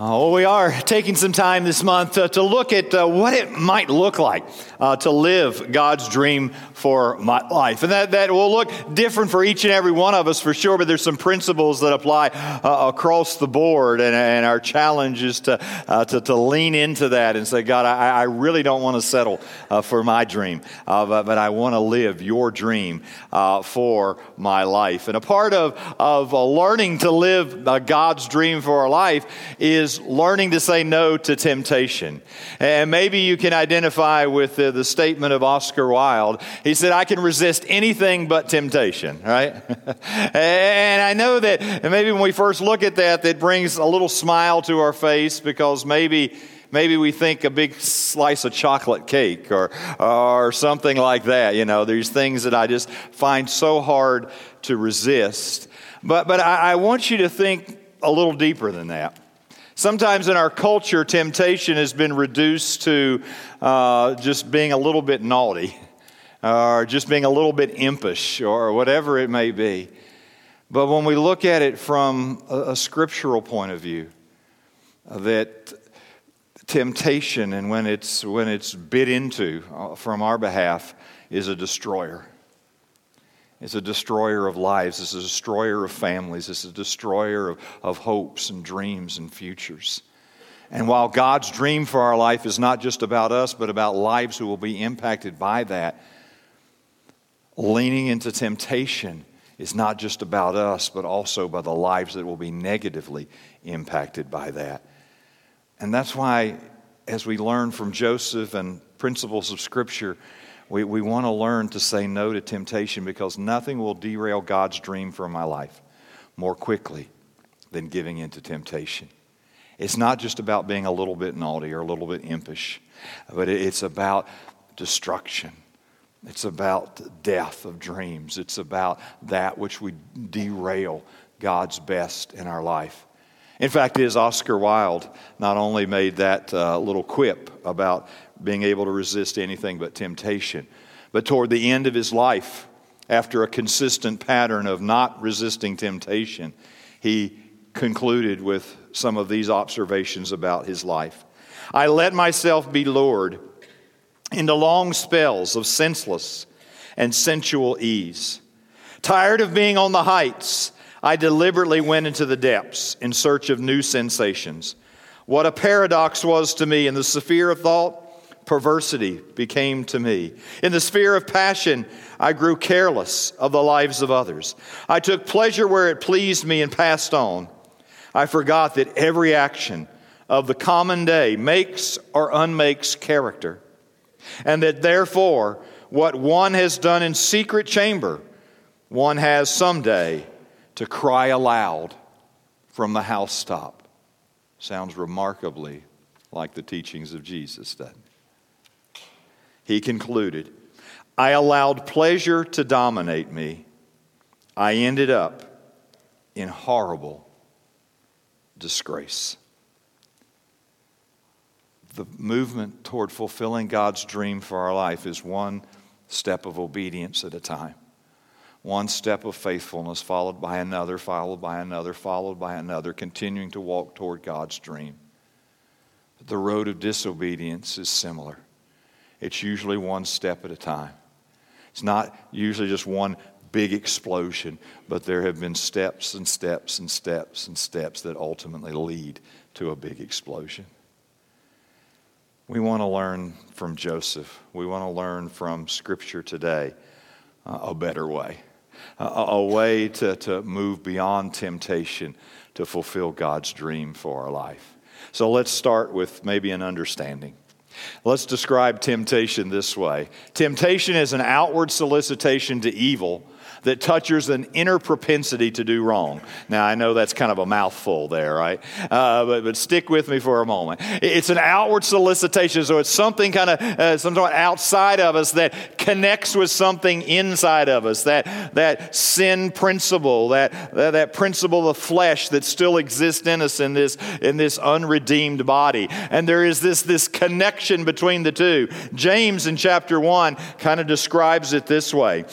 Oh, we are taking some time this month to, to look at uh, what it might look like uh, to live God's dream for my life. And that, that will look different for each and every one of us for sure, but there's some principles that apply uh, across the board. And, and our challenge is to, uh, to, to, lean into that and say, God, I, I really don't want to settle uh, for my dream, uh, but, but, I want to live your dream for my life. And a part of, of learning to live God's dream for our life is is learning to say no to temptation. And maybe you can identify with the, the statement of Oscar Wilde. He said, I can resist anything but temptation, right? and I know that maybe when we first look at that, that brings a little smile to our face because maybe maybe we think a big slice of chocolate cake or, or something like that. You know, there's things that I just find so hard to resist. But, but I, I want you to think a little deeper than that. Sometimes in our culture, temptation has been reduced to uh, just being a little bit naughty or just being a little bit impish or whatever it may be. But when we look at it from a, a scriptural point of view, that temptation and when it's, when it's bit into uh, from our behalf is a destroyer. It's a destroyer of lives. It's a destroyer of families. It's a destroyer of, of hopes and dreams and futures. And while God's dream for our life is not just about us, but about lives who will be impacted by that, leaning into temptation is not just about us, but also by the lives that will be negatively impacted by that. And that's why, as we learn from Joseph and principles of Scripture, we, we want to learn to say no to temptation because nothing will derail God's dream for my life more quickly than giving in to temptation. It's not just about being a little bit naughty or a little bit impish, but it's about destruction. It's about death of dreams. It's about that which would derail God's best in our life. In fact, is Oscar Wilde not only made that uh, little quip about being able to resist anything but temptation, but toward the end of his life, after a consistent pattern of not resisting temptation, he concluded with some of these observations about his life. I let myself be lured into long spells of senseless and sensual ease. Tired of being on the heights, I deliberately went into the depths in search of new sensations. What a paradox was to me in the sphere of thought, perversity became to me. In the sphere of passion, I grew careless of the lives of others. I took pleasure where it pleased me and passed on. I forgot that every action of the common day makes or unmakes character, and that therefore, what one has done in secret chamber, one has someday to cry aloud from the housetop. Sounds remarkably like the teachings of Jesus, doesn't it? He concluded, I allowed pleasure to dominate me. I ended up in horrible disgrace. The movement toward fulfilling God's dream for our life is one step of obedience at a time one step of faithfulness, followed by another, followed by another, followed by another, continuing to walk toward God's dream. But the road of disobedience is similar. It's usually one step at a time. It's not usually just one big explosion, but there have been steps and steps and steps and steps that ultimately lead to a big explosion. We want to learn from Joseph. We want to learn from Scripture today uh, a better way a, a way to, to move beyond temptation to fulfill God's dream for our life. So let's start with maybe an understanding. Let's describe temptation this way Temptation is an outward solicitation to evil that touches an inner propensity to do wrong. Now, I know that's kind of a mouthful there, right? Uh, but, but stick with me for a moment. It's an outward solicitation, so it's something kind of uh, something outside of us that connects with something inside of us. That that sin principle, that that, that principle of flesh that still exists in us in this in this unredeemed body, and there is this this connection between the two. James in chapter one kind of describes it this way.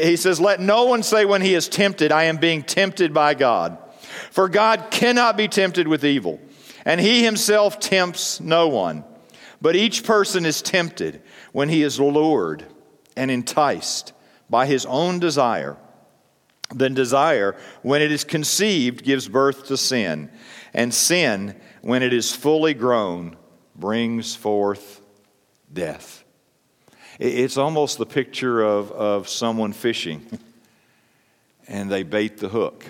He says, Let no one say when he is tempted, I am being tempted by God. For God cannot be tempted with evil, And he himself tempts no one. But each person is tempted when he is lured and enticed by his own desire. Then desire, when it is conceived, gives birth to sin. And sin, when it is fully grown, brings forth death. It's almost the picture of, of someone fishing and they bait the hook.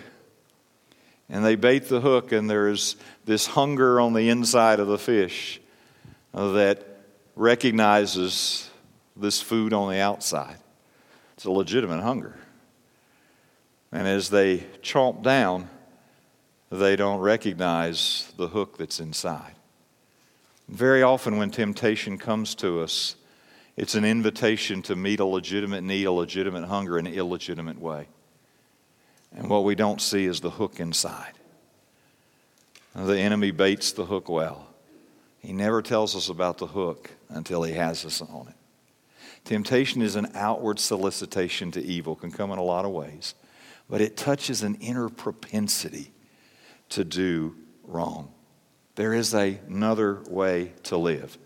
And they bait the hook, and there's this hunger on the inside of the fish that recognizes this food on the outside. It's a legitimate hunger. And as they chomp down, they don't recognize the hook that's inside. Very often, when temptation comes to us, it's an invitation to meet a legitimate need, a legitimate hunger in an illegitimate way. And what we don't see is the hook inside. The enemy baits the hook well. He never tells us about the hook until he has us on it. Temptation is an outward solicitation to evil, can come in a lot of ways, but it touches an inner propensity to do wrong. There is a, another way to live.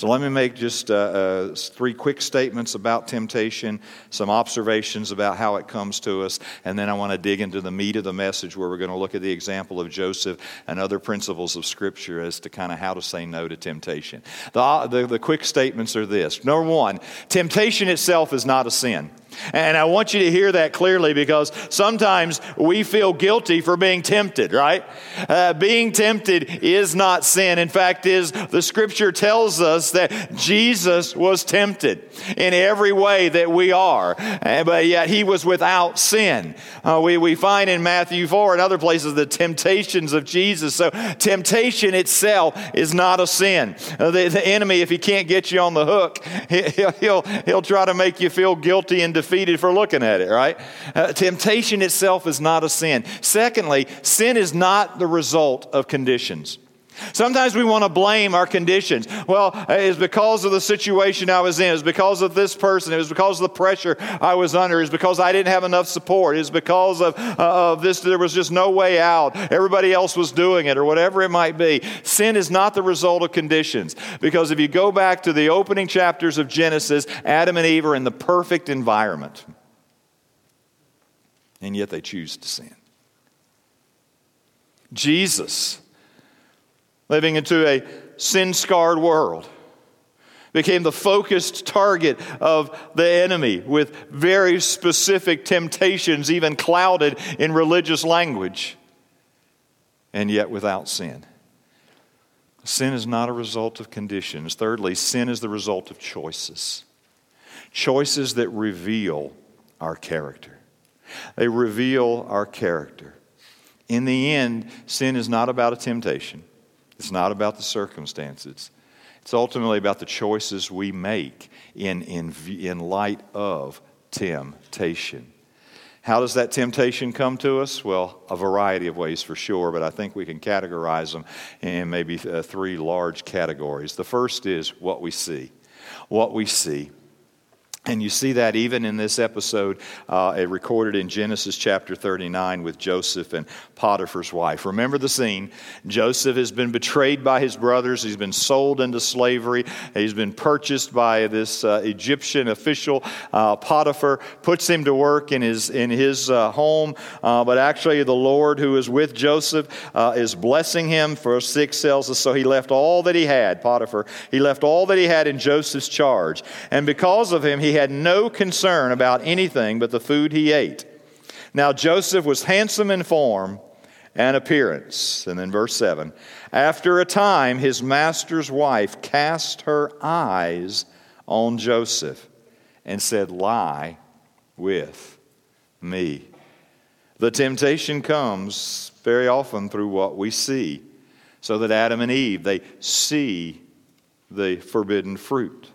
So let me make just uh, uh, three quick statements about temptation, some observations about how it comes to us, and then I want to dig into the meat of the message where we're going to look at the example of Joseph and other principles of Scripture as to kind of how to say no to temptation. The, the, the quick statements are this Number one, temptation itself is not a sin. And I want you to hear that clearly because sometimes we feel guilty for being tempted, right? Uh, being tempted is not sin. In fact, is the scripture tells us that Jesus was tempted in every way that we are, uh, but yet he was without sin. Uh, we, we find in Matthew 4 and other places the temptations of Jesus. So temptation itself is not a sin. Uh, the, the enemy, if he can't get you on the hook, he'll, he'll, he'll try to make you feel guilty and defeated for looking at it, right? Uh, temptation itself is not a sin. Secondly, sin is not the result of conditions. Sometimes we want to blame our conditions. Well, it's because of the situation I was in. It's because of this person. It was because of the pressure I was under. It's because I didn't have enough support. It's because of, uh, of this, there was just no way out. Everybody else was doing it, or whatever it might be. Sin is not the result of conditions. Because if you go back to the opening chapters of Genesis, Adam and Eve are in the perfect environment. And yet they choose to sin. Jesus living into a sin scarred world. Became the focused target of the enemy with very specific temptations, even clouded in religious language, and yet without sin. Sin is not a result of conditions. Thirdly, sin is the result of choices. Choices that reveal our character. They reveal our character. In the end, sin is not about a temptation. It's not about the circumstances. It's ultimately about the choices we make in, in, in light of temptation. How does that temptation come to us? Well, a variety of ways for sure, but I think we can categorize them in maybe uh, three large categories. The first is what we see. What we see. And you see that even in this episode, uh, recorded in Genesis chapter 39 with Joseph and Potiphar's wife. Remember the scene. Joseph has been betrayed by his brothers. He's been sold into slavery. He's been purchased by this uh, Egyptian official. Uh, Potiphar puts him to work in his, in his uh, home. Uh, but actually, the Lord who is with Joseph uh, is blessing him. Verse 6 tells so he left all that he had, Potiphar, he left all that he had in Joseph's charge. And because of him, he had no concern about anything but the food he ate. Now, Joseph was handsome in form and appearance. And then, verse 7 After a time, his master's wife cast her eyes on Joseph and said, Lie with me. The temptation comes very often through what we see. So that Adam and Eve, they see the forbidden fruit.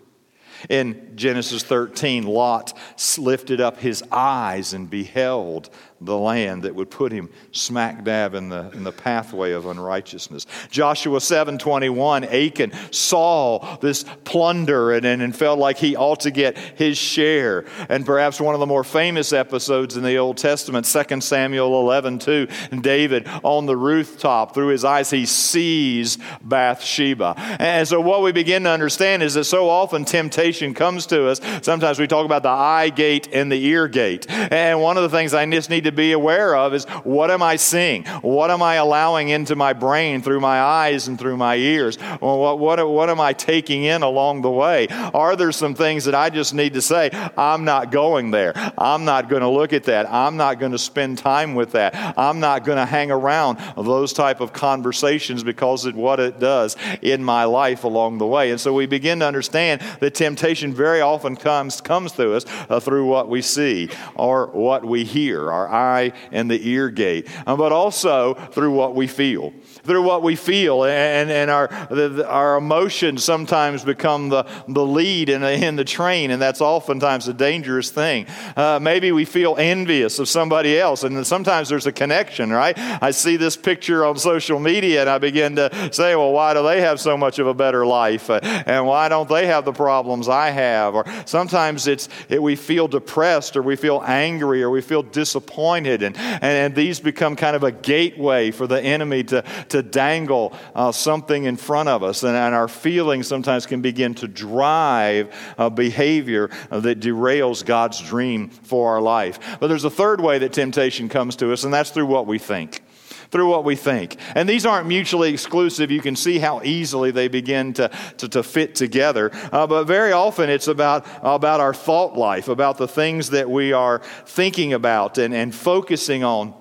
In Genesis 13, Lot lifted up his eyes and beheld the land that would put him smack dab in the, in the pathway of unrighteousness. Joshua 7:21, Achan saw this plunder and, and, and felt like he ought to get his share. And perhaps one of the more famous episodes in the Old Testament, 2 Samuel 11:2, David on the rooftop, through his eyes, he sees Bathsheba. And so what we begin to understand is that so often temptation comes to us. Sometimes we talk about the eye gate and the ear gate. And one of the things I just need to be aware of is what am I seeing? What am I allowing into my brain through my eyes and through my ears? What, what, what am I taking in along the way? Are there some things that I just need to say, I'm not going there. I'm not going to look at that. I'm not going to spend time with that. I'm not going to hang around those type of conversations because of what it does in my life along the way. And so we begin to understand that temptation very often comes, comes to us uh, through what we see or what we hear, our eye and the ear gate, uh, but also through what we feel. Through what we feel, and, and our, the, our emotions sometimes become the, the lead in, in the train, and that's oftentimes a dangerous thing. Uh, maybe we feel envious of somebody else, and sometimes there's a connection, right? I see this picture on social media, and I begin to say, well, why do they have so much of a better life? And why don't they have the problems I have? Or sometimes it's, it, we feel depressed, or we feel angry, or we feel disappointed, and, and, and these become kind of a gateway for the enemy to, to dangle uh, something in front of us. And, and, our feelings sometimes can begin to drive uh, behavior uh, that derails God's dream for our life. But there's a third way that temptation comes to us, and that's through what we think through what we think. And these aren't mutually exclusive. You can see how easily they begin to, to, to fit together. Uh, but very often it's about, about our thought life, about the things that we are thinking about and, and focusing on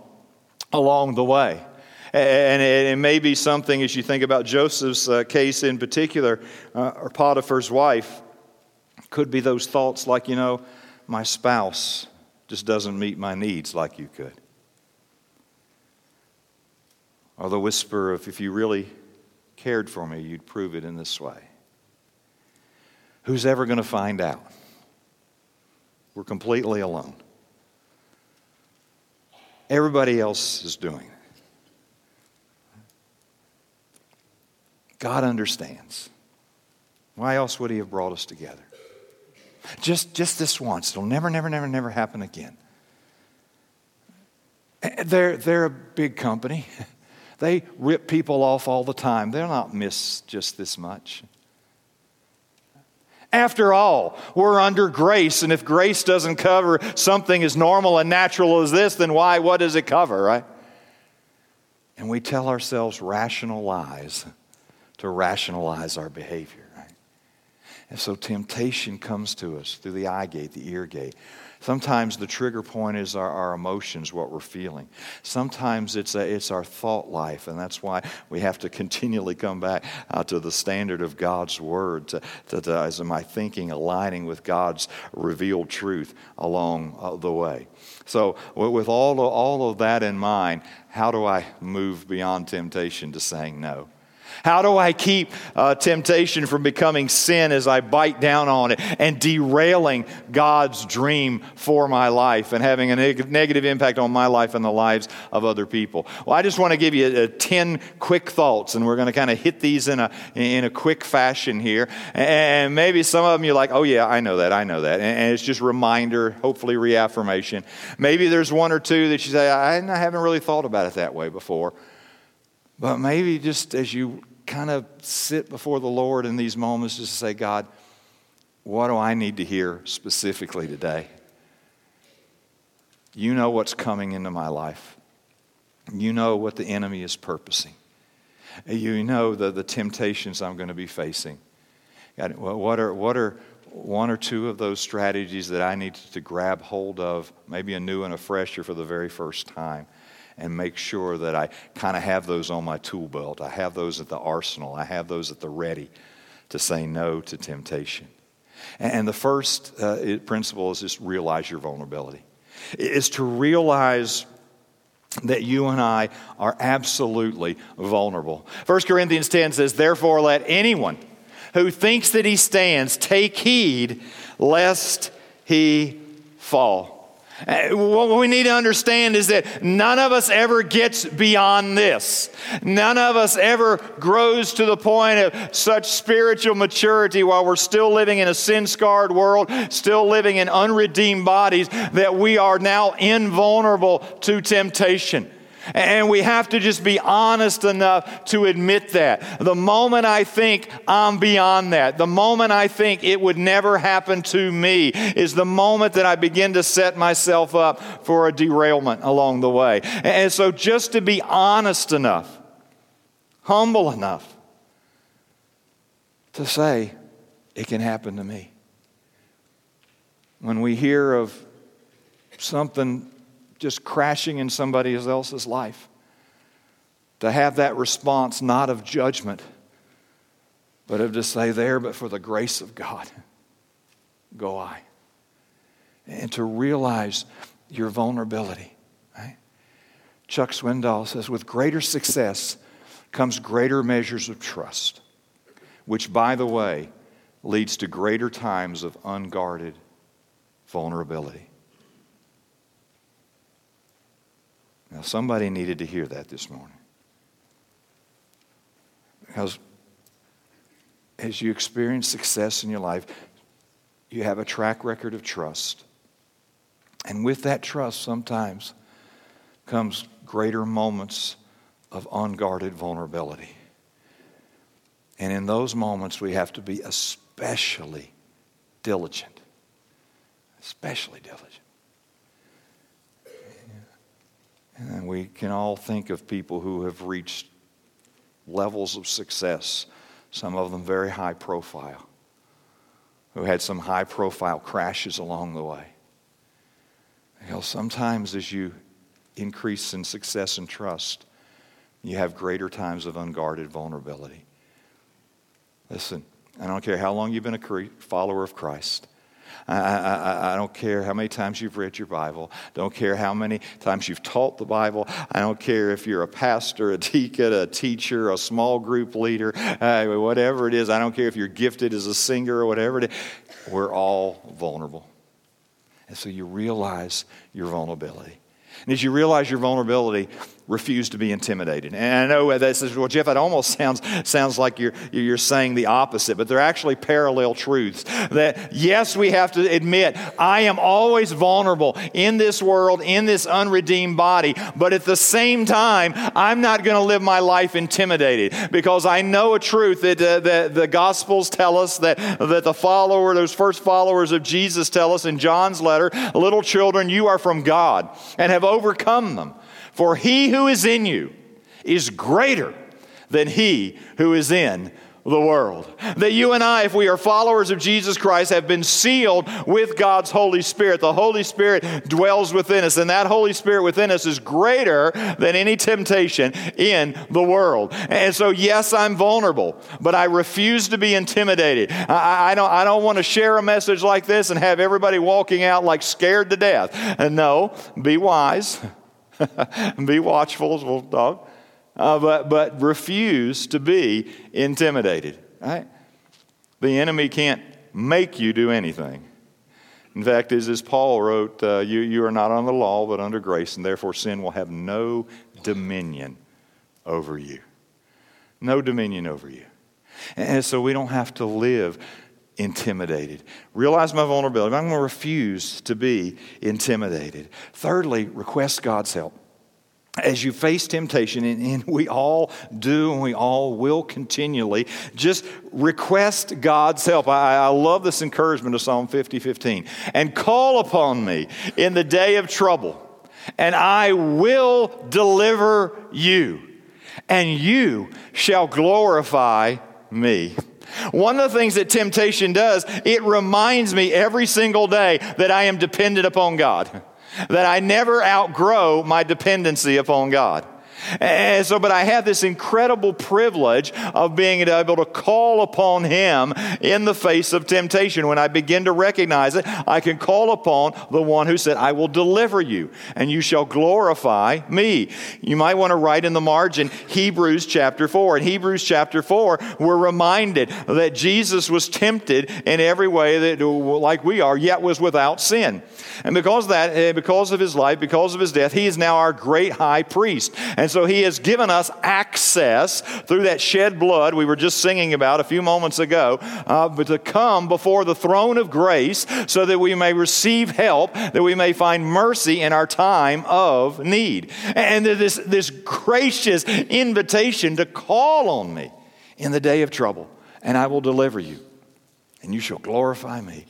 along the way. And it, may be something as you think about Joseph's uh, case in particular, uh, or Potiphar's wife, could be those thoughts like, you know, my spouse just doesn't meet my needs like you could. Or the whisper of, if you really cared for me, you'd prove it in this way. Who's ever going to find out? We're completely alone. Everybody else is doing God understands. Why else would He have brought us together? Just, just this once. It'll never, never, never, never happen again. They're, they're a big company. They rip people off all the time. They'll not miss just this much. After all, we're under grace, and if grace doesn't cover something as normal and natural as this, then why? What does it cover, right? And we tell ourselves rational lies to rationalize our behavior. Right? And so temptation comes to us through the eye gate, the ear gate. Sometimes the trigger point is our, our emotions, what we're feeling. Sometimes it's, a, it's our thought life, and that's why we have to continually come back uh, to the standard of God's Word. To, to, to, as my thinking aligning with God's revealed truth along uh, the way. So, with all of, all of that in mind, how do I move beyond temptation to saying no? How do I keep uh, temptation from becoming sin as I bite down on it and derailing God's dream for my life and having a neg- negative impact on my life and the lives of other people? Well, I just want to give you uh, 10 quick thoughts, and we're going to kind of hit these in a, in a quick fashion here. And maybe some of them you're like, oh, yeah, I know that, I know that. And it's just reminder, hopefully reaffirmation. Maybe there's one or two that you say, I haven't really thought about it that way before. But maybe just as you kind of sit before the Lord in these moments, just say, God, what do I need to hear specifically today? You know what's coming into my life. You know what the enemy is purposing. You know the, the temptations I'm going to be facing. God, what are, what are one or two of those strategies that I need to grab hold of, maybe a new and afresh or for the very first time? And make sure that I kind of have those on my tool belt. I have those at the arsenal. I have those at the ready to say no to temptation. And the first uh, principle is just realize your vulnerability. Is to realize that you and I are absolutely vulnerable. 1 Corinthians 10 says, Therefore, let anyone who thinks that he stands take heed lest he fall. Uh, what we need to understand is that none of us ever gets beyond this. None of us ever grows to the point of such spiritual maturity while we're still living in a sin scarred world, still living in unredeemed bodies, that we are now invulnerable to temptation. And we have to just be honest enough to admit that. The moment I think I'm beyond that, the moment I think it would never happen to me, is the moment that I begin to set myself up for a derailment along the way. And so just to be honest enough, humble enough to say, it can happen to me. When we hear of something just crashing in somebody else's life. To have that response not of judgment, but of to say, There, but for the grace of God, go I. And to realize your vulnerability. Right? Chuck Swindoll says, With greater success comes greater measures of trust, which, by the way, leads to greater times of unguarded vulnerability. Now, somebody needed to hear that this morning. Because as you experience success in your life, you have a track record of trust. And with that trust, sometimes comes greater moments of unguarded vulnerability. And in those moments, we have to be especially diligent. Especially diligent. And we can all think of people who have reached levels of success, some of them very high profile, who had some high profile crashes along the way. You know, sometimes as you increase in success and trust, you have greater times of unguarded vulnerability. Listen, I don't care how long you've been a follower of Christ. I, I, I, don't care how many times you've read your Bible. Don't care how many times you've taught the Bible. I don't care if you're a pastor, a deacon, a teacher, a small group leader, uh, whatever it is. I don't care if you're gifted as a singer or whatever it is. We're all vulnerable. And so you realize your vulnerability. And as you realize your vulnerability, refuse to be intimidated. And I know that says, well, Jeff, it almost sounds, sounds like you're, you're saying the opposite, but they're actually parallel truths. That yes, we have to admit, I am always vulnerable in this world, in this unredeemed body, but at the same time, I'm not going to live my life intimidated because I know a truth that, uh, that the Gospels tell us, that, that the follower, those first followers of Jesus tell us in John's letter, little children, you are from God and have overcome them. For he who is in you is greater than he who is in the world. That you and I, if we are followers of Jesus Christ, have been sealed with God's Holy Spirit. The Holy Spirit dwells within us, and that Holy Spirit within us is greater than any temptation in the world. And so, yes, I'm vulnerable, but I refuse to be intimidated. I, I don't, I don't want to share a message like this and have everybody walking out like scared to death. And no, be wise. be watchful, little dog. Uh, but, but refuse to be intimidated. Right? The enemy can't make you do anything. In fact, as, as Paul wrote, uh, you, you are not on the law, but under grace, and therefore sin will have no dominion over you. No dominion over you. And so we don't have to live intimidated. Realize my vulnerability. I'm going to refuse to be intimidated. Thirdly, request God's help. As you face temptation, and, we all do, and we all will continually, just request God's help. I, I love this encouragement of Psalm 50 15. And call upon me in the day of trouble, and I will deliver you, and you shall glorify me. One of the things that temptation does, it reminds me every single day that I am dependent upon God, that I never outgrow my dependency upon God. And so, but I have this incredible privilege of being able to call upon Him in the face of temptation. When I begin to recognize it, I can call upon the one who said, I will deliver you and you shall glorify me. You might want to write in the margin Hebrews chapter 4. In Hebrews chapter 4, we're reminded that Jesus was tempted in every way that, like we are, yet was without sin. And because of that, eh, because of his life, because of his death, he is now our great high priest. And so he has given us access through that shed blood we were just singing about a few moments ago, uh, to come before the throne of grace so that we may receive help, that we may find mercy in our time of need. And this, this gracious invitation to call on me in the day of trouble, and I will deliver you, and you shall glorify me.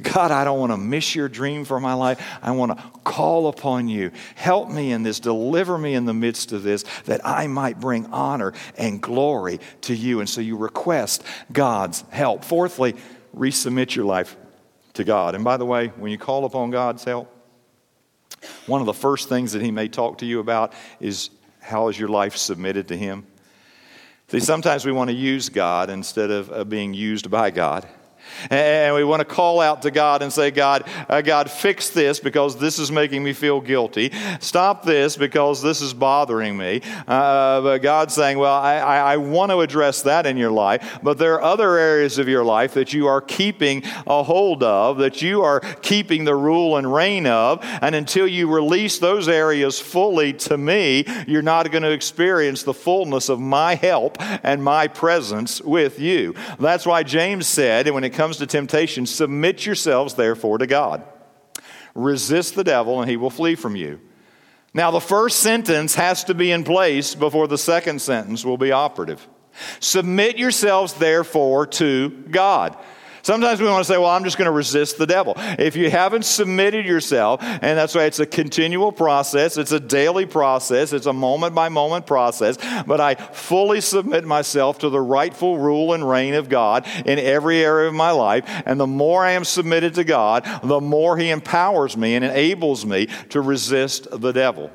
God, I don't want to miss your dream for my life. I want to call upon you. Help me in this. Deliver me in the midst of this that I might bring honor and glory to you. And so you request God's help. Fourthly, resubmit your life to God. And by the way, when you call upon God's help, one of the first things that He may talk to you about is how is your life submitted to Him? See, sometimes we want to use God instead of being used by God. And we want to call out to God and say, God, uh, God, fix this because this is making me feel guilty. Stop this because this is bothering me. Uh, but God's saying, Well, I, I, I want to address that in your life, but there are other areas of your life that you are keeping a hold of, that you are keeping the rule and reign of. And until you release those areas fully to me, you're not going to experience the fullness of my help and my presence with you. That's why James said, when it comes to temptation, submit yourselves therefore to God. Resist the devil, and he will flee from you. Now, the first sentence has to be in place before the second sentence will be operative. Submit yourselves therefore to God. Sometimes we want to say, well, I'm just going to resist the devil. If you haven't submitted yourself, and that's why it's a continual process, it's a daily process, it's a moment by moment process, but I fully submit myself to the rightful rule and reign of God in every area of my life. And the more I am submitted to God, the more He empowers me and enables me to resist the devil.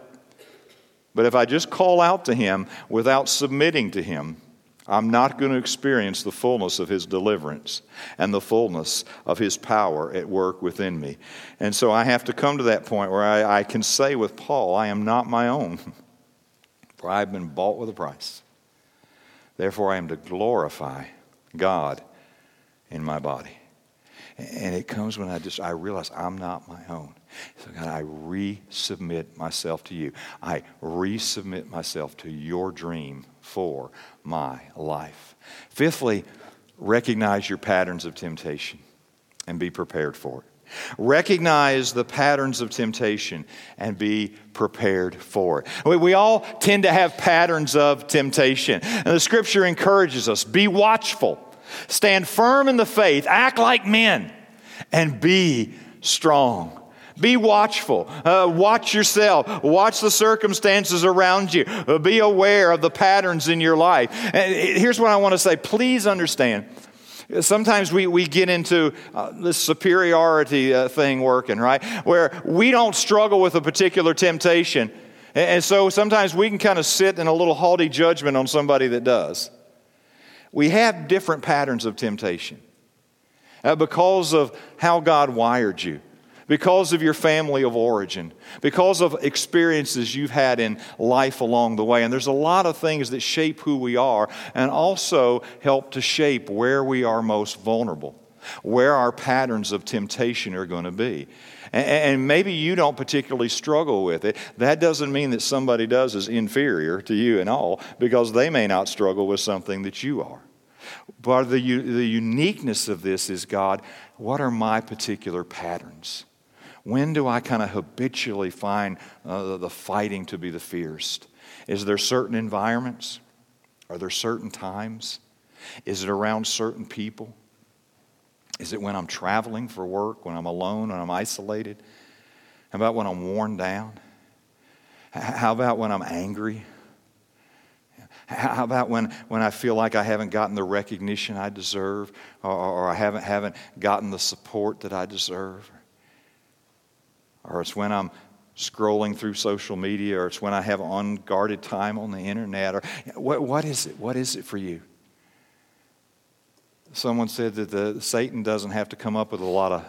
But if I just call out to Him without submitting to Him, I'm not going to experience the fullness of His deliverance and the fullness of His power at work within me. And so I have to come to that point where I, I can say with Paul, I am not my own, for I have been bought with a price. Therefore, I am to glorify God in my body. And it comes when I just I realize I'm not my own. So God, I resubmit myself to you. I resubmit myself to your dream for my life. Fifthly, recognize your patterns of temptation and be prepared for it. Recognize the patterns of temptation and be prepared for it. We, all tend to have patterns of temptation. And the scripture encourages us be watchful, stand firm in the faith, act like men, and be strong. Be watchful. Uh, watch yourself. Watch the circumstances around you. Uh, be aware of the patterns in your life. And here's what I want to say please understand. Sometimes we, we get into uh, this superiority uh, thing working, right? Where we don't struggle with a particular temptation. And, and so sometimes we can kind of sit in a little haughty judgment on somebody that does. We have different patterns of temptation uh, because of how God wired you because of your family of origin, because of experiences you've had in life along the way. And there's a lot of things that shape who we are and also help to shape where we are most vulnerable, where our patterns of temptation are going to be. And maybe you don't particularly struggle with it. That doesn't mean that somebody does is inferior to you and all, because they may not struggle with something that you are. But the, the uniqueness of this is God, what are my particular patterns? When do I kind of habitually find uh, the fighting to be the fiercest? Is there certain environments? Are there certain times? Is it around certain people? Is it when I'm traveling for work, when I'm alone, when I'm isolated? How about when I'm worn down? How about when I'm angry? How about when, when I feel like I haven't gotten the recognition I deserve or, or I haven't, haven't gotten the support that I deserve? Or it's when I'm scrolling through social media, or it's when I have unguarded time on the internet, or what, what is it? What is it for you? Someone said that the, Satan doesn't have to come up with a lot of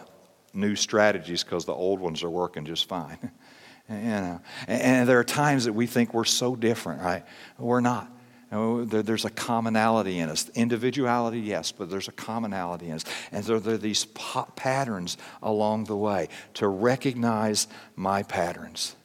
new strategies because the old ones are working just fine. you know, and, and there are times that we think we're so different, right? We're not. There's a commonality in us. Individuality, yes, but there's a commonality in us. And so there are these patterns along the way to recognize my patterns.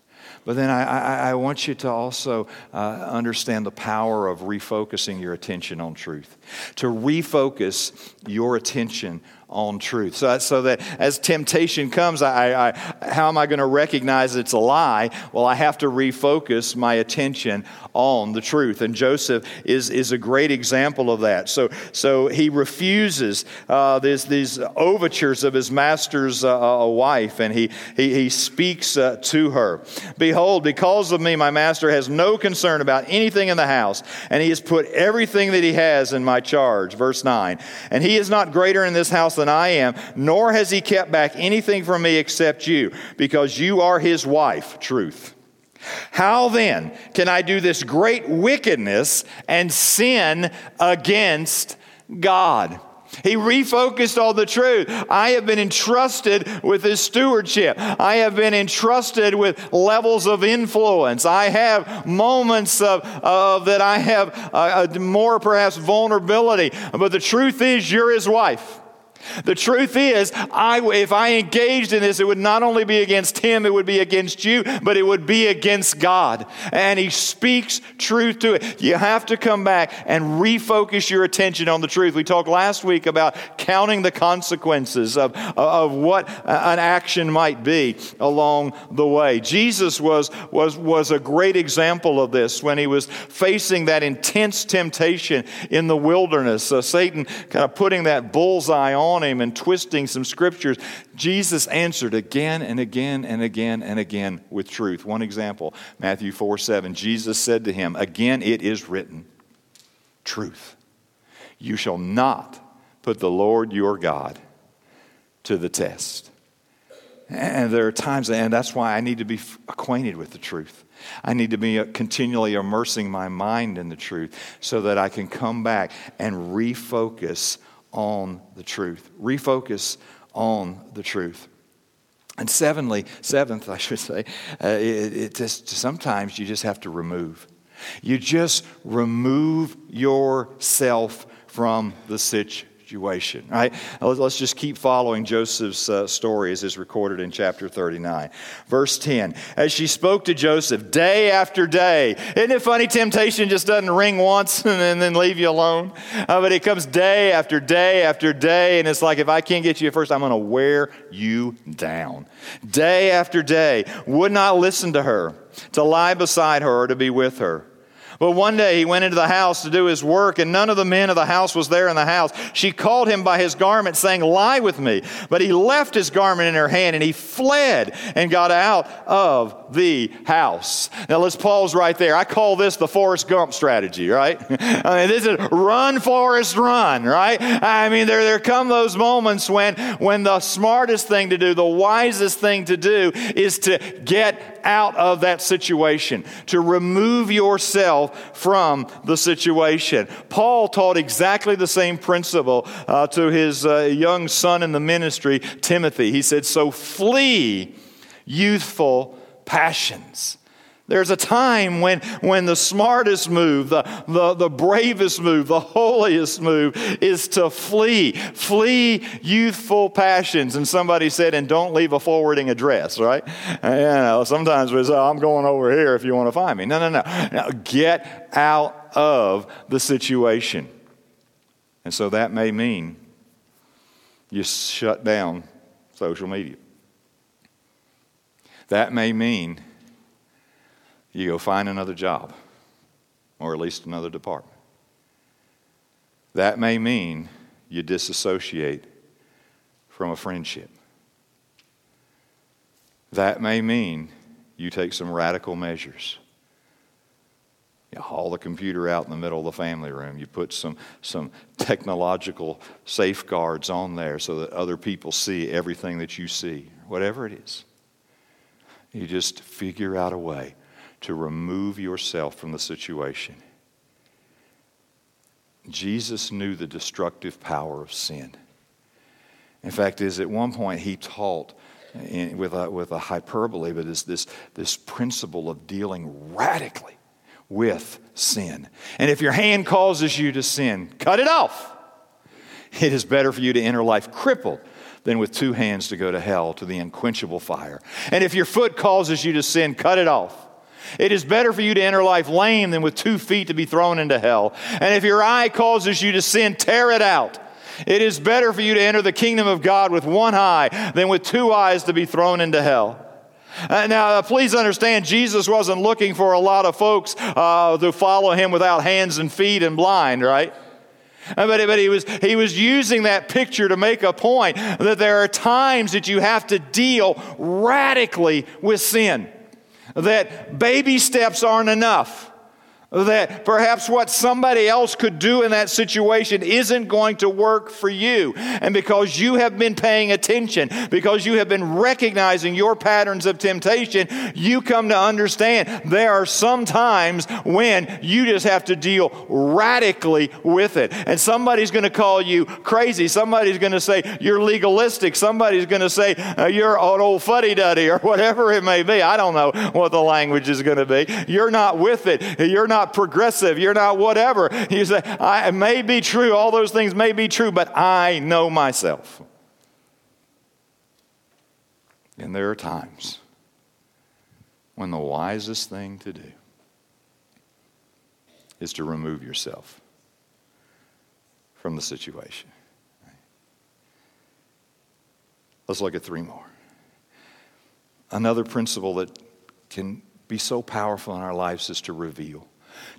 But then I, I, I want you to also uh, understand the power of refocusing your attention on truth. To refocus your attention on truth. So, so that as temptation comes, I, I, how am I going to recognize it's a lie? Well, I have to refocus my attention on the truth. And Joseph is, is a great example of that. So, so he refuses uh, these, these overtures of his master's uh, wife, and he, he, he speaks uh, to her Behold, because of me, my master has no concern about anything in the house, and he has put everything that he has in my charge. Verse 9. And he is not greater in this house than I am, nor has he kept back anything from me except you, because you are his wife, truth. How then can I do this great wickedness and sin against God? He refocused on the truth. I have been entrusted with his stewardship. I have been entrusted with levels of influence. I have moments of, of that I have uh, more perhaps vulnerability. But the truth is, you're his wife. The truth is, I, if I engaged in this, it would not only be against him, it would be against you, but it would be against God. And he speaks truth to it. You have to come back and refocus your attention on the truth. We talked last week about counting the consequences of, of what an action might be along the way. Jesus was, was, was a great example of this when he was facing that intense temptation in the wilderness. Uh, Satan kind of putting that bullseye on on him and twisting some scriptures, Jesus answered again and again and again and again with truth. One example, Matthew 4 7, Jesus said to him, Again it is written, truth. You shall not put the Lord your God to the test. And there are times, and that's why I need to be acquainted with the truth. I need to be uh, continually immersing my mind in the truth so that I can come back and refocus on the truth. Refocus on the truth. And seventhly, seventh, I should say, uh, it, it just, sometimes you just have to remove. You just remove yourself from the situation situation. Right? Let's just keep following Joseph's uh, story as is recorded in chapter 39. Verse 10 As she spoke to Joseph day after day, isn't it funny? Temptation just doesn't ring once and then leave you alone. Uh, but it comes day after day after day, and it's like if I can't get you at first, I'm going to wear you down. Day after day, would not listen to her, to lie beside her, or to be with her. But one day he went into the house to do his work, and none of the men of the house was there in the house. She called him by his garment, saying, Lie with me. But he left his garment in her hand, and he fled and got out of the house. Now let's pause right there. I call this the Forrest Gump strategy, right? I mean, this is run, Forrest, run, right? I mean, there, there come those moments when, when the smartest thing to do, the wisest thing to do is to get out of that situation, to remove yourself from the situation. Paul taught exactly the same principle uh, to his uh, young son in the ministry, Timothy. He said, So flee youthful passions. There's a time when, when the smartest move, the, the, the bravest move, the holiest move is to flee. Flee youthful passions. And somebody said, and don't leave a forwarding address, right? And, you know, sometimes we say, oh, I'm going over here if you want to find me. No, no, no. Now, get out of the situation. And so that may mean you shut down social media. That may mean you go find another job, or at least another department. That may mean you disassociate from a friendship. That may mean you take some radical measures. You haul the computer out in the middle of the family room. You put some, some technological safeguards on there so that other people see everything that you see, whatever it is. You just figure out a way to remove yourself from the situation. Jesus knew the destructive power of sin. In fact, is at one point he taught in, with, a, with a hyperbole, but is this, this principle of dealing radically with sin. And if your hand causes you to sin, cut it off. It is better for you to enter life crippled than with two hands to go to hell, to the unquenchable fire. And if your foot causes you to sin, cut it off. It is better for you to enter life lame than with two feet to be thrown into hell. And if your eye causes you to sin, tear it out. It is better for you to enter the kingdom of God with one eye than with two eyes to be thrown into hell. Uh, now, uh, please understand, Jesus wasn't looking for a lot of folks uh, to follow him without hands and feet and blind, right? Uh, but, but he, was, he was using that picture to make a point that there are times that you have to deal radically with sin, that baby steps aren't enough that perhaps what somebody else could do in that situation isn't going to work for you. And because you have been paying attention, because you have been recognizing your patterns of temptation, you come to understand there are some times when you just have to deal radically with it. And somebody's going to call you crazy. Somebody's going to say you're legalistic. Somebody's going to say uh, you're an old fuddy duddy or whatever it may be. I don't know what the language is going to be. You're not with it. You're not not progressive. You're not whatever. You say, it may be true. All those things may be true, but I know myself. And there are times when the wisest thing to do is to remove yourself from the situation. Let's look at three more. Another principle that can be so powerful in our lives is to reveal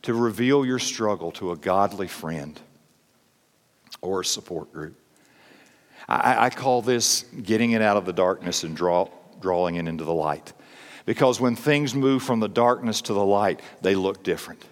to reveal your struggle to a godly friend or a support group. I, I call this getting it out of the darkness and draw, drawing it into the light. Because when things move from the darkness to the light, they look different.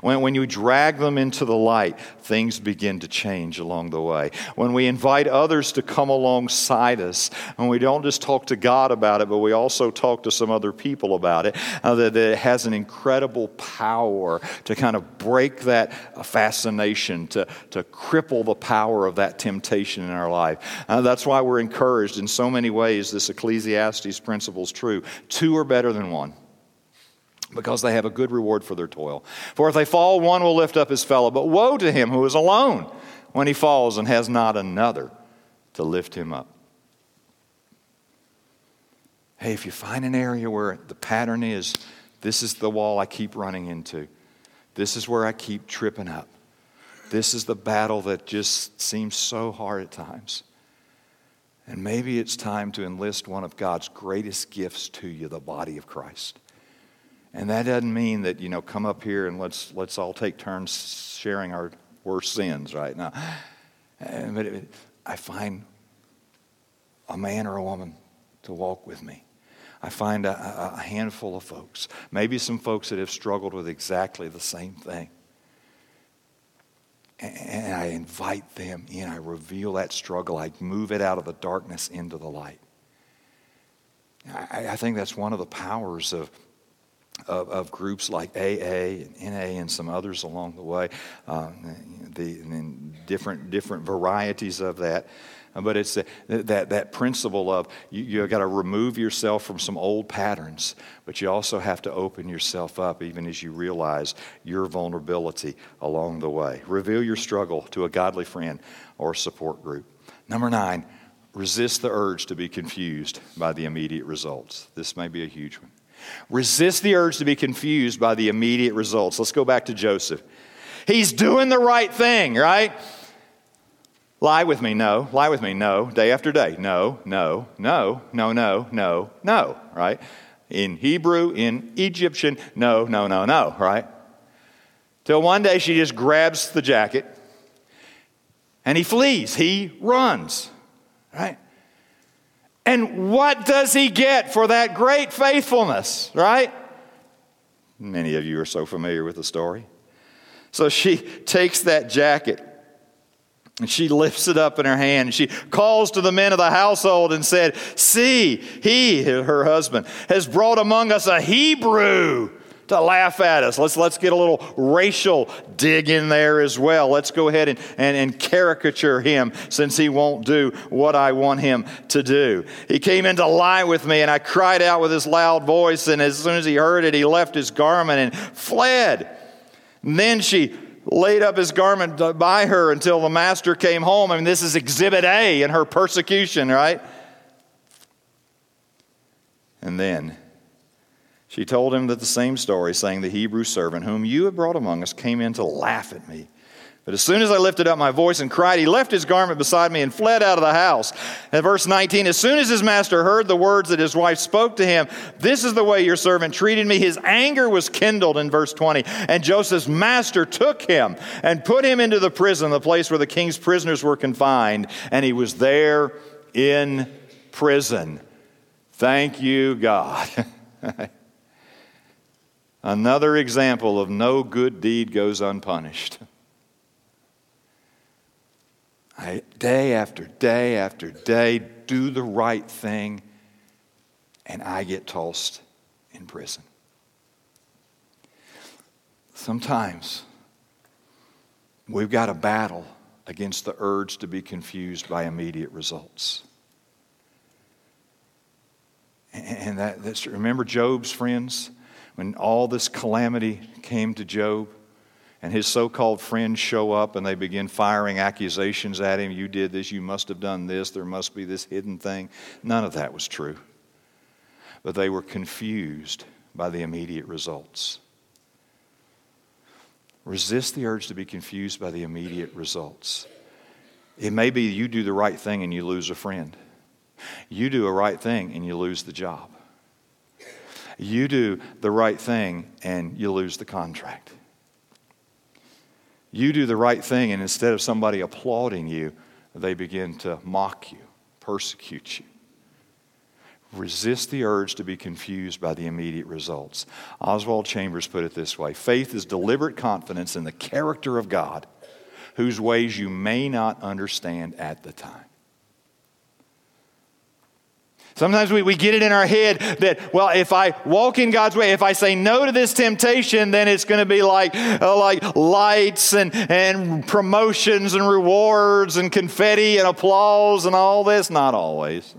When, when you drag them into the light, things begin to change along the way. When we invite others to come alongside us, and we don't just talk to God about it, but we also talk to some other people about it, uh, that, that, it has an incredible power to kind of break that fascination, to, to cripple the power of that temptation in our life. Uh, that's why we're encouraged in so many ways. This Ecclesiastes principle is true. Two are better than one because they have a good reward for their toil. For if they fall, one will lift up his fellow. But woe to him who is alone when he falls and has not another to lift him up. Hey, if you find an area where the pattern is, this is the wall I keep running into, this is where I keep tripping up, this is the battle that just seems so hard at times. And maybe it's time to enlist one of God's greatest gifts to you, the body of Christ. And that doesn't mean that, you know, come up here and let's, let's all take turns sharing our worst sins right now. Eh, but it, I find a man or a woman to walk with me. I find a, a, handful of folks, maybe some folks that have struggled with exactly the same thing. And I invite them in. I reveal that struggle. I move it out of the darkness into the light. I, I think that's one of the powers of of, of, groups like AA and NA and some others along the way, uh, the, and different, different varieties of that. But it's that, that principle of you, you've got to remove yourself from some old patterns, but you also have to open yourself up even as you realize your vulnerability along the way. Reveal your struggle to a godly friend or support group. Number nine, resist the urge to be confused by the immediate results. This may be a huge one. Resist the urge to be confused by the immediate results. Let's go back to Joseph. He's doing the right thing, right? Lie with me, no. Lie with me, no. Day after day, no, no, no, no, no, no, no, right? In Hebrew, in Egyptian, no, no, no, no, right? Till one day she just grabs the jacket and he flees, he runs, right? And what does he get for that great faithfulness, right? Many of you are so familiar with the story. So she takes that jacket And she lifts it up in her hand. And she calls to the men of the household and said, See, he, her husband, has brought among us a Hebrew to laugh at us. Let's, let's get a little racial dig in there as well. Let's go ahead and, and, and caricature him since he won't do what I want him to do. He came in to lie with me, and I cried out with his loud voice. And as soon as he heard it, he left his garment and fled. And then she laid up his garment by her until the master came home. I mean, this is exhibit A in her persecution, right? And then she told him that the same story, saying, The Hebrew servant whom you have brought among us came in to laugh at me. But as soon as I lifted up my voice and cried, he left his garment beside me and fled out of the house. And verse 19, as soon as his master heard the words that his wife spoke to him, this is the way your servant treated me, his anger was kindled in verse 20. And Joseph's master took him and put him into the prison, the place where the king's prisoners were confined, and he was there in prison. Thank you, God. Another example of no good deed goes unpunished. I, day after day after day, do the right thing, and I get tossed in prison. Sometimes we've got a battle against the urge to be confused by immediate results. And that, that's, remember Job's friends? When all this calamity came to Job and his so called friends show up and they begin firing accusations at him you did this, you must have done this, there must be this hidden thing. None of that was true. But they were confused by the immediate results. Resist the urge to be confused by the immediate results. It may be you do the right thing and you lose a friend. You do a right thing and you lose the job. You do the right thing and you lose the contract. You do the right thing, and instead of somebody applauding you, they begin to mock you, persecute you. Resist the urge to be confused by the immediate results. Oswald Chambers put it this way faith is deliberate confidence in the character of God, whose ways you may not understand at the time. Sometimes we, we get it in our head that, well, if I walk in God's way, if I say no to this temptation, then it's going to be like, uh, like lights and, and promotions and rewards and confetti and applause and all this. Not always.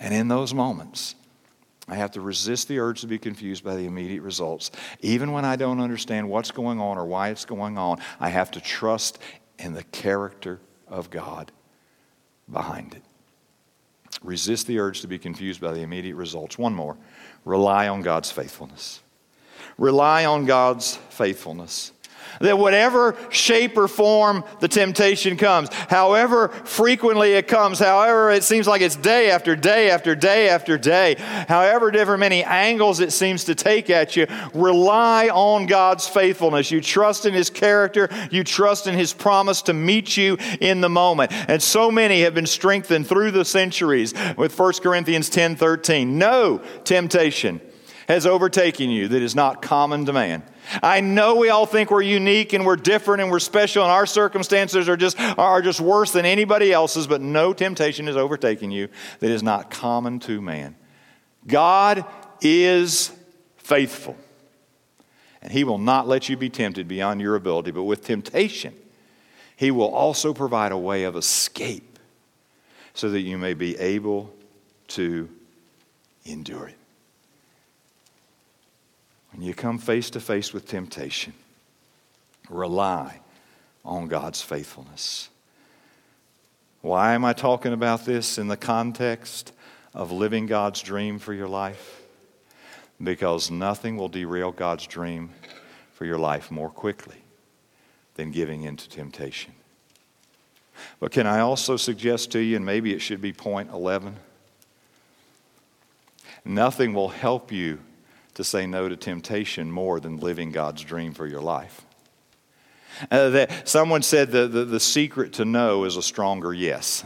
And in those moments, I have to resist the urge to be confused by the immediate results. Even when I don't understand what's going on or why it's going on, I have to trust in the character of God behind it. Resist the urge to be confused by the immediate results. One more rely on God's faithfulness. Rely on God's faithfulness. That whatever shape or form the temptation comes, however frequently it comes, however it seems like it's day after day after day after day, however different many angles it seems to take at you, rely on God's faithfulness. You trust in His character, you trust in His promise to meet you in the moment. And so many have been strengthened through the centuries with 1 Corinthians 10 13. No temptation has overtaken you that is not common to man. I know we all think we're unique and we're different and we're special and our circumstances are just, are just worse than anybody else's, but no temptation has overtaken you that is not common to man. God is faithful. And He will not let you be tempted beyond your ability, but with temptation, He will also provide a way of escape so that you may be able to endure it. When you come face to face with temptation, rely on God's faithfulness. Why am I talking about this in the context of living God's dream for your life? Because nothing will derail God's dream for your life more quickly than giving in to temptation. But can I also suggest to you, and maybe it should be point 11, nothing will help you to say no to temptation more than living God's dream for your life. Uh, that someone said the, the, the secret to no is a stronger yes.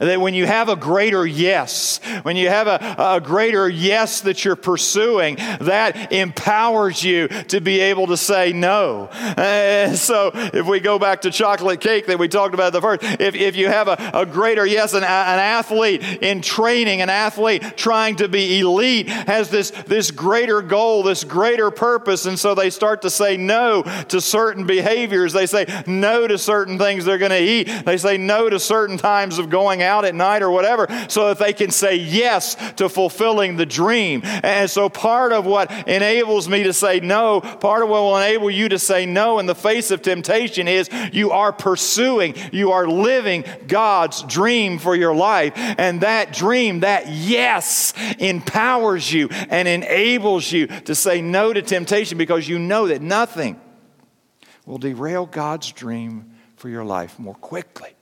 That when you have a greater yes, when you have a, a greater yes that you're pursuing, that empowers you to be able to say no. And so if we go back to chocolate cake that we talked about the first, if, if you have a, a greater yes, an, an athlete in training, an athlete trying to be elite has this, this greater goal, this greater purpose. And so they start to say no to certain behaviors. They say no to certain things they're going to eat. They say no to certain times of going out at night or whatever so that they can say yes to fulfilling the dream. And so part of what enables me to say no, part of what will enable you to say no in the face of temptation is you are pursuing, you are living God's dream for your life. And that dream, that yes, empowers you and enables you to say no to temptation because you know that nothing will derail God's dream for your life more quickly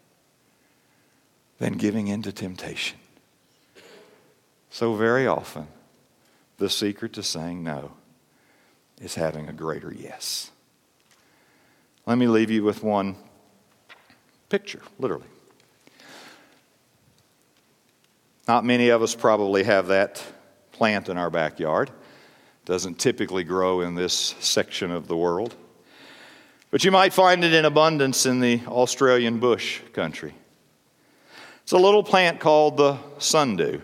than giving in to temptation. So, very often, the secret to saying no is having a greater yes. Let me leave you with one picture, literally. Not many of us probably have that plant in our backyard. Doesn't typically grow in this section of the world. But you might find it in abundance in the Australian bush country. It's a little plant called the sundew.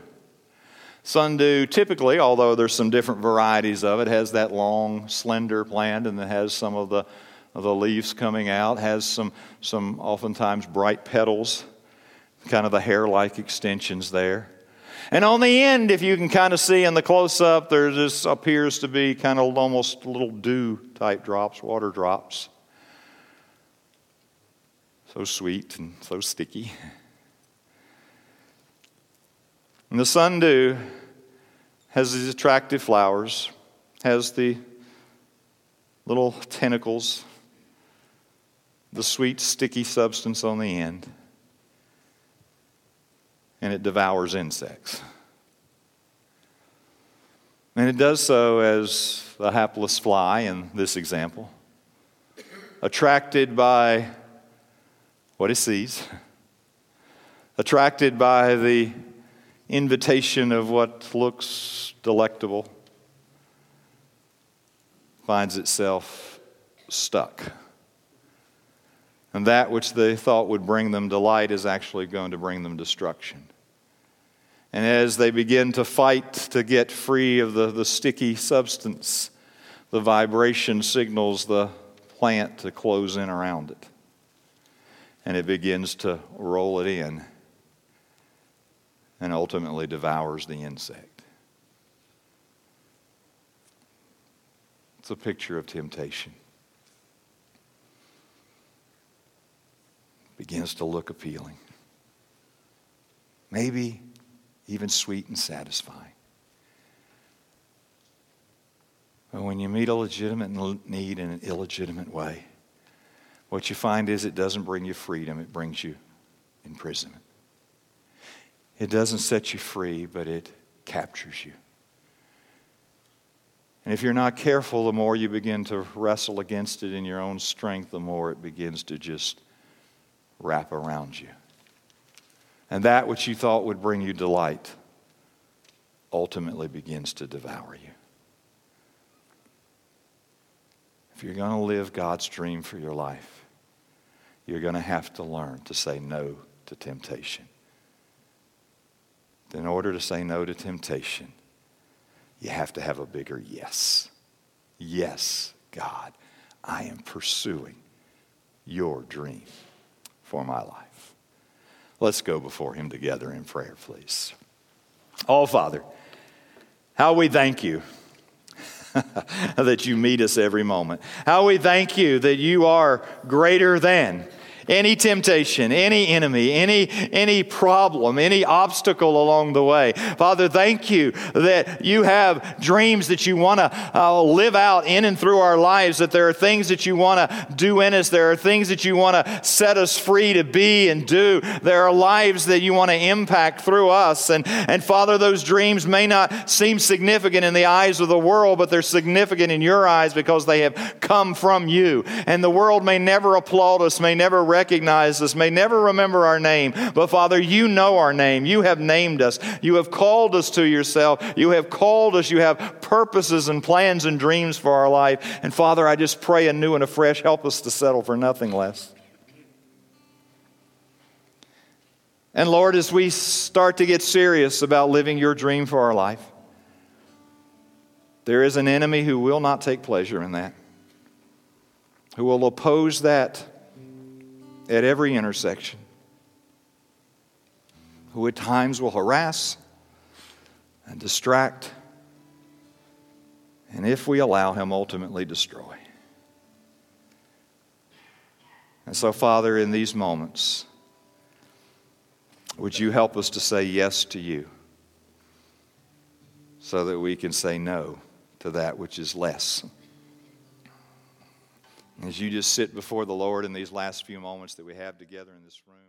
Sundew typically, although there's some different varieties of it, has that long, slender plant and it has some of the, of the leaves coming out, has some, some oftentimes bright petals, kind of the hair like extensions there. And on the end, if you can kind of see in the close up, there just appears to be kind of almost little dew type drops, water drops. So sweet and so sticky. And the sundew has these attractive flowers, has the little tentacles, the sweet, sticky substance on the end, and it devours insects. And it does so as a hapless fly in this example, attracted by what it sees, attracted by the invitation of what looks delectable finds itself stuck. And that which they thought would bring them delight is actually going to bring them destruction. And as they begin to fight to get free of the, the sticky substance, the vibration signals the plant to close in around it. And it begins to roll it in and ultimately devours the insect. It's a picture of temptation. Begins to look appealing. Maybe even sweet and satisfying. But when you meet a legitimate need in an illegitimate way, what you find is it doesn't bring you freedom, it brings you imprisonment. It doesn't set you free, but it captures you. And if you're not careful, the more you begin to wrestle against it in your own strength, the more it begins to just wrap around you. And that which you thought would bring you delight ultimately begins to devour you. If you're going to live God's dream for your life, you're going to have to learn to say no to temptation in order to say no to temptation, you have to have a bigger yes. Yes, God, I am pursuing your dream for my life. Let's go before Him together in prayer, please. Oh, Father, how we thank you that you meet us every moment. How we thank you that you are greater than any temptation, any enemy, any, any problem, any obstacle along the way. Father, thank you that you have dreams that you want to uh, live out in and through our lives, that there are things that you want to do in us, there are things that you want to set us free to be and do. There are lives that you want to impact through us. And, and Father, those dreams may not seem significant in the eyes of the world, but they're significant in your eyes because they have come from you. And the world may never applaud us, may never recognize us, may never remember our name. But Father, you know our name. You have named us. You have called us to yourself. You have called us. You have purposes and plans and dreams for our life. And Father, I just pray anew and afresh, help us to settle for nothing less. And Lord, as we start to get serious about living your dream for our life, there is an enemy who will not take pleasure in that, who will oppose that at every intersection, who at times will harass and distract, and if we allow him, ultimately destroy. And so, Father, in these moments, would you help us to say yes to you so that we can say no to that which is less? As you just sit before the Lord in these last few moments that we have together in this room.